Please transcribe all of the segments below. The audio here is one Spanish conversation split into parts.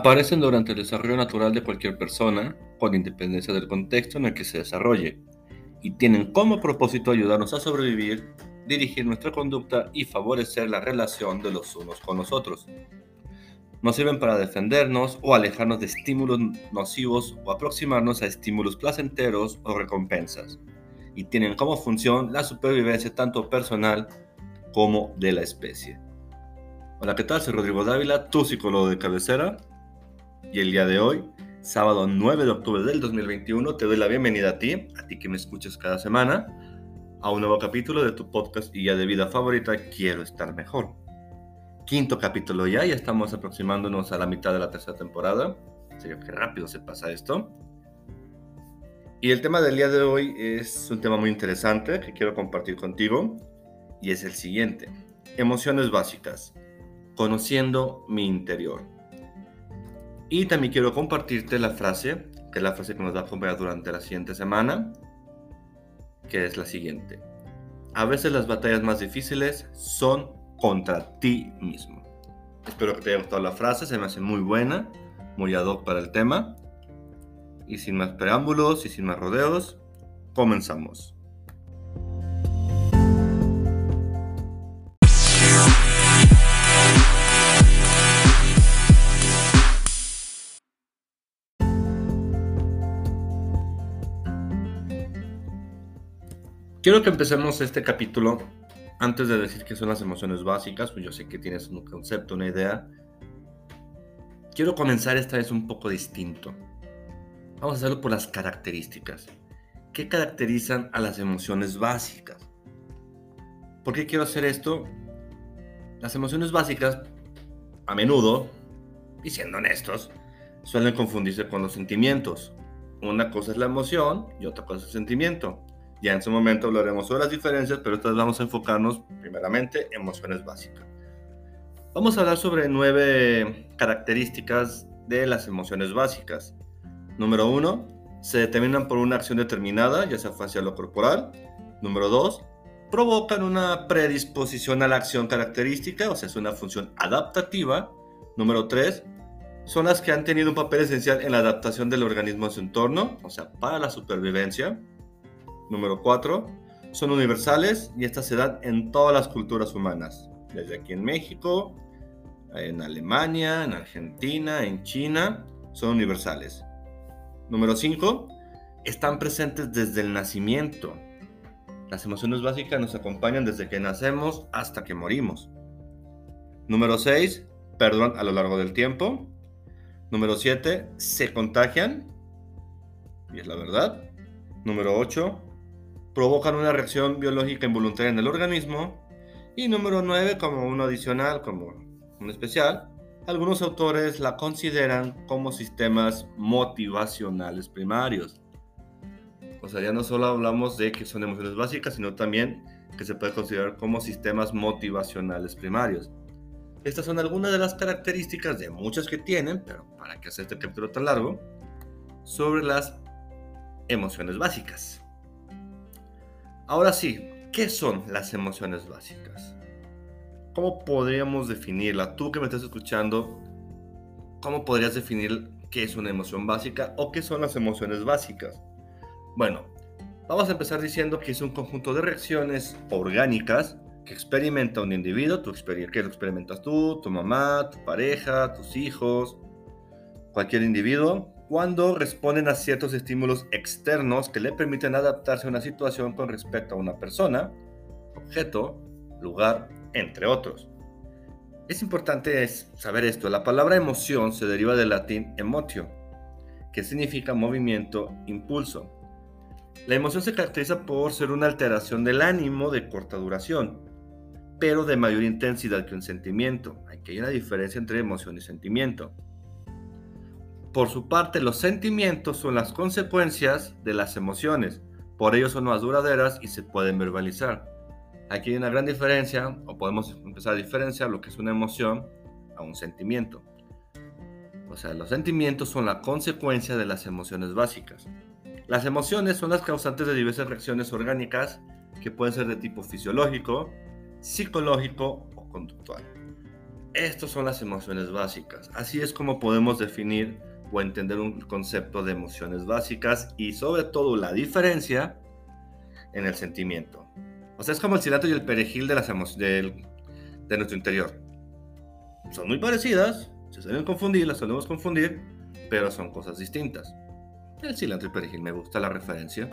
Aparecen durante el desarrollo natural de cualquier persona, con independencia del contexto en el que se desarrolle, y tienen como propósito ayudarnos a sobrevivir, dirigir nuestra conducta y favorecer la relación de los unos con los otros. Nos sirven para defendernos o alejarnos de estímulos nocivos o aproximarnos a estímulos placenteros o recompensas, y tienen como función la supervivencia tanto personal como de la especie. Hola, ¿qué tal? Soy Rodrigo Dávila, tu psicólogo de cabecera, y el día de hoy, sábado 9 de octubre del 2021, te doy la bienvenida a ti, a ti que me escuchas cada semana, a un nuevo capítulo de tu podcast y ya de vida favorita, Quiero estar mejor. Quinto capítulo ya, ya estamos aproximándonos a la mitad de la tercera temporada. Serio, qué rápido se pasa esto. Y el tema del día de hoy es un tema muy interesante que quiero compartir contigo y es el siguiente. Emociones básicas. Conociendo mi interior. Y también quiero compartirte la frase, que es la frase que nos va a acompañar durante la siguiente semana, que es la siguiente. A veces las batallas más difíciles son contra ti mismo. Espero que te haya gustado la frase, se me hace muy buena, muy ad hoc para el tema. Y sin más preámbulos y sin más rodeos, comenzamos. Quiero que empecemos este capítulo antes de decir qué son las emociones básicas, pues yo sé que tienes un concepto, una idea. Quiero comenzar esta vez un poco distinto. Vamos a hacerlo por las características. ¿Qué caracterizan a las emociones básicas? ¿Por qué quiero hacer esto? Las emociones básicas, a menudo, y siendo honestos, suelen confundirse con los sentimientos. Una cosa es la emoción y otra cosa es el sentimiento. Ya en su momento hablaremos sobre las diferencias, pero esta vamos a enfocarnos primeramente en emociones básicas. Vamos a hablar sobre nueve características de las emociones básicas. Número uno, se determinan por una acción determinada, ya sea facial o corporal. Número dos, provocan una predisposición a la acción característica, o sea, es una función adaptativa. Número tres, son las que han tenido un papel esencial en la adaptación del organismo a su entorno, o sea, para la supervivencia. Número 4. Son universales y estas se dan en todas las culturas humanas, desde aquí en México, en Alemania, en Argentina, en China, son universales. Número 5. Están presentes desde el nacimiento. Las emociones básicas nos acompañan desde que nacemos hasta que morimos. Número 6. Perdón a lo largo del tiempo. Número 7. Se contagian. Y es la verdad. Número 8 provocan una reacción biológica involuntaria en el organismo. Y número 9, como uno adicional, como un especial, algunos autores la consideran como sistemas motivacionales primarios. O sea, ya no solo hablamos de que son emociones básicas, sino también que se puede considerar como sistemas motivacionales primarios. Estas son algunas de las características de muchas que tienen, pero para que hacer este capítulo tan largo, sobre las emociones básicas. Ahora sí, ¿qué son las emociones básicas? ¿Cómo podríamos definirla? Tú que me estás escuchando, ¿cómo podrías definir qué es una emoción básica o qué son las emociones básicas? Bueno, vamos a empezar diciendo que es un conjunto de reacciones orgánicas que experimenta un individuo, tu que lo experimentas tú, tu mamá, tu pareja, tus hijos, cualquier individuo, cuando responden a ciertos estímulos externos que le permiten adaptarse a una situación con respecto a una persona, objeto, lugar, entre otros. Es importante saber esto, la palabra emoción se deriva del latín emotio, que significa movimiento, impulso. La emoción se caracteriza por ser una alteración del ánimo de corta duración, pero de mayor intensidad que un sentimiento. Aquí hay una diferencia entre emoción y sentimiento. Por su parte, los sentimientos son las consecuencias de las emociones, por ello son más duraderas y se pueden verbalizar. Aquí hay una gran diferencia, o podemos empezar a diferenciar lo que es una emoción a un sentimiento. O sea, los sentimientos son la consecuencia de las emociones básicas. Las emociones son las causantes de diversas reacciones orgánicas que pueden ser de tipo fisiológico, psicológico o conductual. Estas son las emociones básicas. Así es como podemos definir o entender un concepto de emociones básicas y sobre todo la diferencia en el sentimiento. O sea, es como el cilantro y el perejil de, las de, de nuestro interior. Son muy parecidas, se suelen confundir, las solemos confundir, pero son cosas distintas. El cilantro y perejil me gusta la referencia.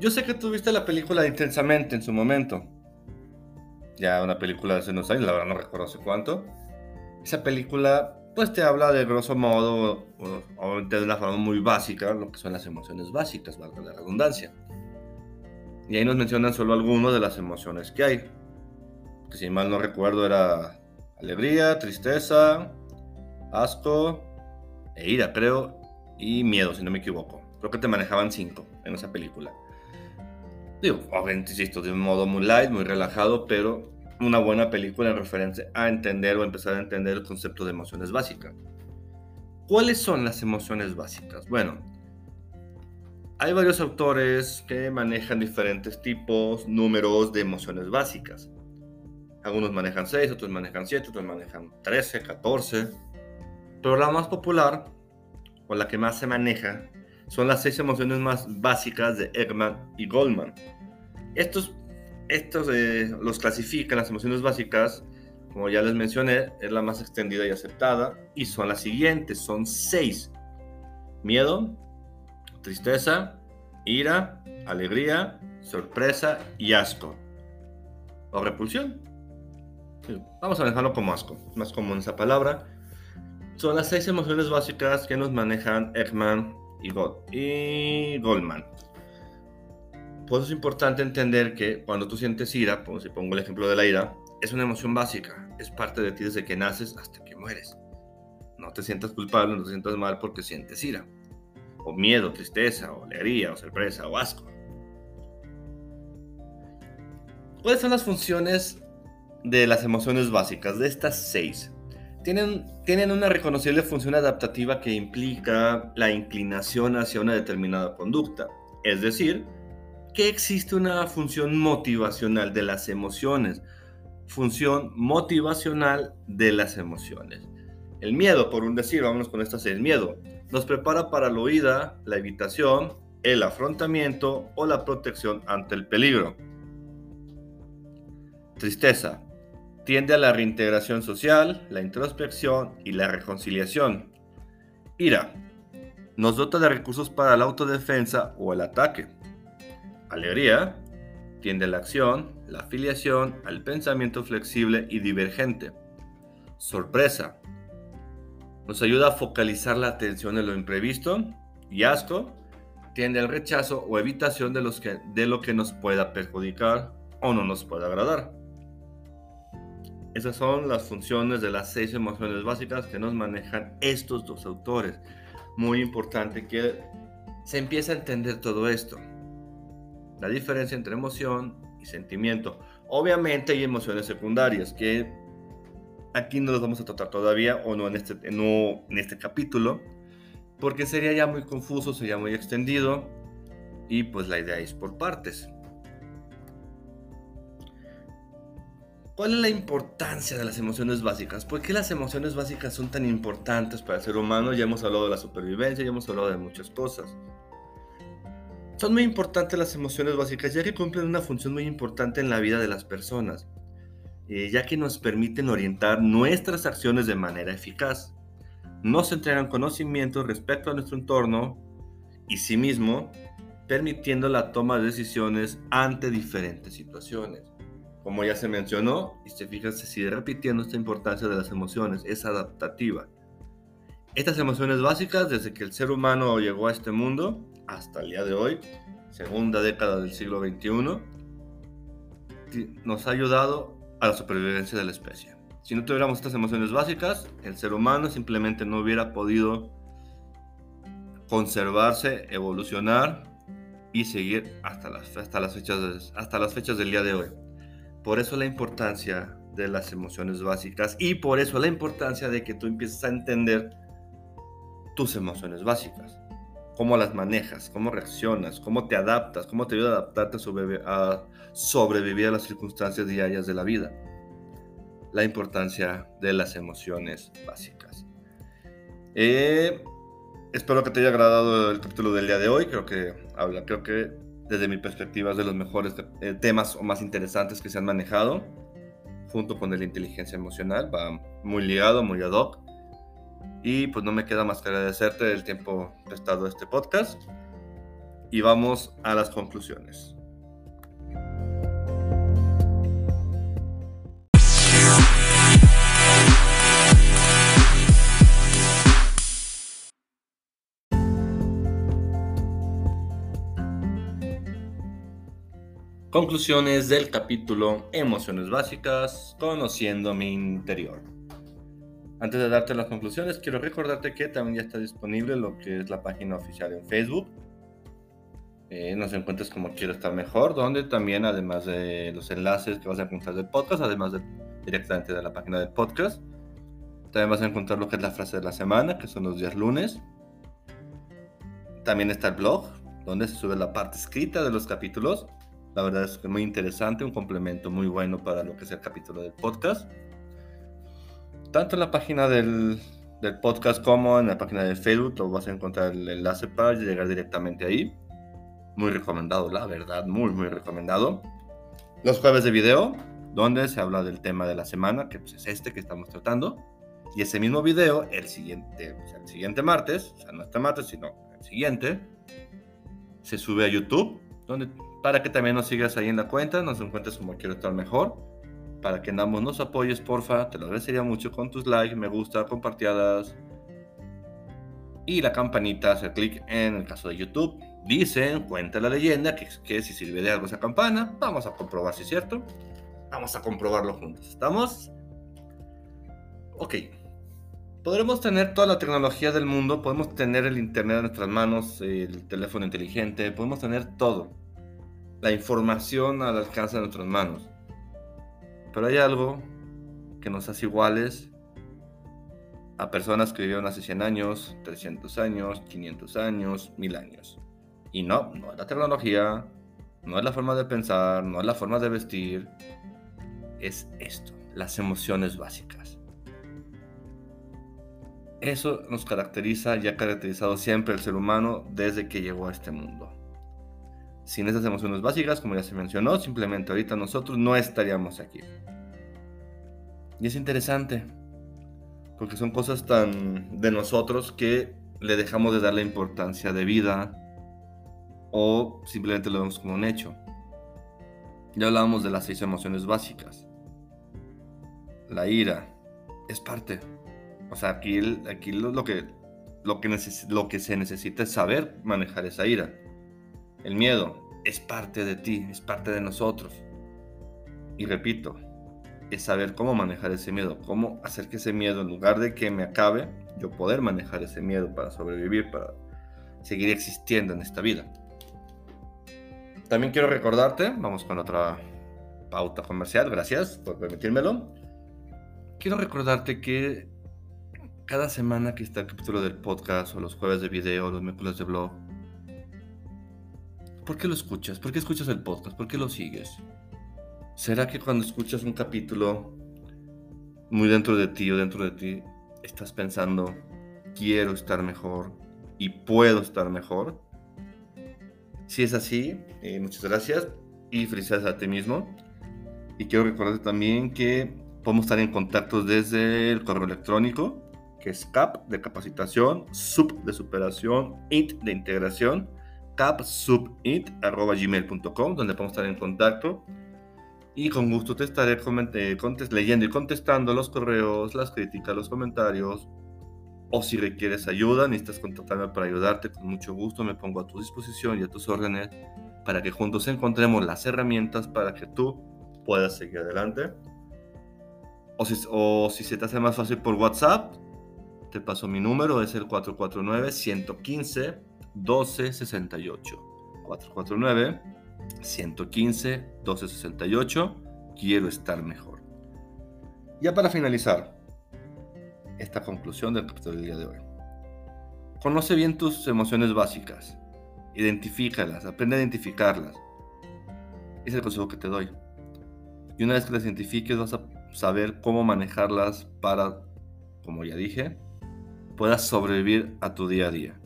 Yo sé que tú viste la película Intensamente en su momento. Ya una película de hace unos años, la verdad no recuerdo hace cuánto. Esa película pues te habla de grosso modo, o, de una forma muy básica, lo que son las emociones básicas, valga la redundancia. Y ahí nos mencionan solo algunas de las emociones que hay. Que si mal no recuerdo era alegría, tristeza, asco e ira, creo, y miedo, si no me equivoco. Creo que te manejaban cinco en esa película. Digo, obviamente, insisto, de un modo muy light, muy relajado, pero una buena película en referencia a entender o empezar a entender el concepto de emociones básicas. ¿Cuáles son las emociones básicas? Bueno, hay varios autores que manejan diferentes tipos, números de emociones básicas. Algunos manejan 6, otros manejan 7, otros manejan 13, 14. Pero la más popular, o la que más se maneja, son las 6 emociones más básicas de Ekman y Goldman. Estos estos los clasifican, las emociones básicas, como ya les mencioné, es la más extendida y aceptada, y son las siguientes, son seis. Miedo, tristeza, ira, alegría, sorpresa y asco. O repulsión. Vamos a dejarlo como asco, más común esa palabra. Son las seis emociones básicas que nos manejan Ekman y Goldman. Por eso es importante entender que cuando tú sientes ira, como si pongo el ejemplo de la ira, es una emoción básica, es parte de ti desde que naces hasta que mueres. No te sientas culpable, no te sientas mal porque sientes ira, o miedo, tristeza, o alegría, o sorpresa, o asco. ¿Cuáles son las funciones de las emociones básicas, de estas seis? Tienen, tienen una reconocible función adaptativa que implica la inclinación hacia una determinada conducta, es decir, que existe una función motivacional de las emociones. Función motivacional de las emociones. El miedo, por un decir, vámonos con esta el miedo, nos prepara para la huida, la evitación, el afrontamiento o la protección ante el peligro. Tristeza. Tiende a la reintegración social, la introspección y la reconciliación. Ira. Nos dota de recursos para la autodefensa o el ataque. Alegría tiende a la acción, la afiliación, al pensamiento flexible y divergente. Sorpresa. Nos ayuda a focalizar la atención en lo imprevisto. Y asco tiende al rechazo o evitación de, los que, de lo que nos pueda perjudicar o no nos pueda agradar. Esas son las funciones de las seis emociones básicas que nos manejan estos dos autores. Muy importante que se empiece a entender todo esto la diferencia entre emoción y sentimiento. Obviamente hay emociones secundarias que aquí no las vamos a tratar todavía o no en este, no en este capítulo, porque sería ya muy confuso, sería muy extendido y pues la idea es por partes. ¿Cuál es la importancia de las emociones básicas? ¿Por qué las emociones básicas son tan importantes para el ser humano? Ya hemos hablado de la supervivencia, ya hemos hablado de muchas cosas. Son muy importantes las emociones básicas ya que cumplen una función muy importante en la vida de las personas, eh, ya que nos permiten orientar nuestras acciones de manera eficaz. Nos entregan conocimientos respecto a nuestro entorno y sí mismo, permitiendo la toma de decisiones ante diferentes situaciones. Como ya se mencionó, y se fijan, se sigue repitiendo esta importancia de las emociones, es adaptativa. Estas emociones básicas, desde que el ser humano llegó a este mundo, hasta el día de hoy, segunda década del siglo XXI, nos ha ayudado a la supervivencia de la especie. Si no tuviéramos estas emociones básicas, el ser humano simplemente no hubiera podido conservarse, evolucionar y seguir hasta las, hasta las, fechas, hasta las fechas del día de hoy. Por eso la importancia de las emociones básicas y por eso la importancia de que tú empieces a entender tus emociones básicas cómo las manejas, cómo reaccionas, cómo te adaptas, cómo te ayuda a adaptarte a sobrevivir a, las circunstancias diarias de la vida. la importancia de las emociones básicas. Eh, espero que te haya agradado el capítulo del día de hoy. Creo que habla, creo que desde mi perspectiva es de los mejores eh, temas o más interesantes que se han manejado, junto con la inteligencia emocional. Va muy ligado, muy ad hoc. Y pues no me queda más que agradecerte el tiempo prestado a este podcast. Y vamos a las conclusiones. Conclusiones del capítulo Emociones básicas, conociendo mi interior. Antes de darte las conclusiones, quiero recordarte que también ya está disponible lo que es la página oficial en Facebook. Eh, nos encuentras como Quiero estar mejor, donde también, además de los enlaces que vas a encontrar del podcast, además de directamente de la página del podcast, también vas a encontrar lo que es la frase de la semana, que son los días lunes. También está el blog, donde se sube la parte escrita de los capítulos la verdad es que muy interesante, un complemento muy bueno para lo que es el capítulo del podcast. Tanto en la página del, podcast como en la página de Facebook, lo vas a encontrar el enlace para llegar directamente ahí. Muy recomendado, la verdad, muy, muy recomendado. Los jueves de video, donde se habla del tema de la semana, que pues, es este que estamos tratando. Y ese mismo video, el siguiente, el siguiente martes, o sea, no este martes, sino el siguiente, se sube a YouTube, donde para que también nos sigas ahí en la cuenta, nos encuentres como quiero estar mejor, para que ambos nos apoyes, porfa, te lo agradecería mucho con tus likes, me gusta, compartidas y la campanita, hacer clic en el caso de YouTube. Dicen, cuenta la leyenda, que, que si sirve de algo esa campana, vamos a comprobar si es cierto. Vamos a comprobarlo juntos. ¿Estamos? Ok. Podremos tener toda la tecnología del mundo, podemos tener el internet en nuestras manos, el teléfono inteligente, podemos tener todo la información al alcance de nuestras manos. Pero hay algo que nos hace iguales a personas que vivieron hace 100 años, 300 años, 500 años, 1000 años. Y no, no es la tecnología, no es la forma de pensar, no es la forma de vestir, es esto, las emociones básicas. Eso nos caracteriza y ha caracterizado siempre el ser humano desde que llegó a este mundo. Sin esas emociones básicas, como ya se mencionó, simplemente ahorita nosotros no estaríamos aquí. Y es interesante, porque son cosas tan de nosotros que le dejamos de dar la importancia de vida o simplemente lo vemos como un hecho. Ya hablábamos de las seis emociones básicas. La ira es parte. O sea, aquí, aquí lo, que, lo, que lo que se necesita es saber manejar esa ira. El miedo es parte de ti, es parte de nosotros. Y repito, es saber cómo manejar ese miedo, cómo hacer que ese miedo, en lugar de que me acabe, yo poder manejar ese miedo para sobrevivir, para seguir existiendo en esta vida. También quiero recordarte, vamos con otra pauta comercial, gracias por permitírmelo. Quiero recordarte que cada semana que está el capítulo del podcast o los jueves de video, los miércoles de blog, ¿Por qué lo escuchas? ¿Por qué escuchas el podcast? ¿Por qué lo sigues? ¿Será que cuando escuchas un capítulo muy dentro de ti o dentro de ti, estás pensando, quiero estar mejor y puedo estar mejor? Si es así, eh, muchas gracias y felicidades a ti mismo. Y quiero recordarte también que podemos estar en contacto desde el correo electrónico, que es CAP de capacitación, SUP de superación, IT de integración capsubit.gmail.com, donde podemos estar en contacto. Y con gusto te estaré leyendo y contestando los correos, las críticas, los comentarios. O si requieres ayuda, necesitas contactarme para ayudarte, con mucho gusto me pongo a tu disposición y a tus órdenes para que juntos encontremos las herramientas para que tú puedas seguir adelante. O si, o si se te hace más fácil por WhatsApp, te paso mi número, es el 449 115 1268. 449 115 1268. Quiero estar mejor. Ya para finalizar esta conclusión del capítulo del día de hoy. Conoce bien tus emociones básicas. Identifícalas, aprende a identificarlas. Es el consejo que te doy. Y una vez que las identifiques vas a saber cómo manejarlas para, como ya dije, puedas sobrevivir a tu día a día.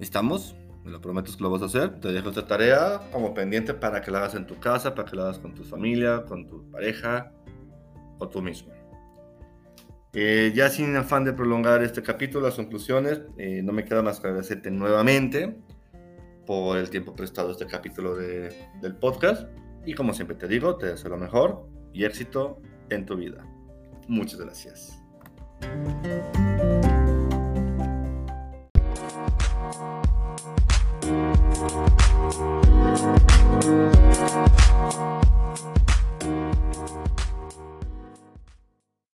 ¿Estamos? Me lo prometo que lo vas a hacer. Te dejo esta tarea como pendiente para que la hagas en tu casa, para que la hagas con tu familia, con tu pareja o tú mismo. Eh, ya sin afán de prolongar este capítulo, las conclusiones, eh, no me queda más que agradecerte nuevamente por el tiempo prestado a este capítulo del podcast. Y como siempre te digo, te deseo lo mejor y éxito en tu vida. Muchas gracias.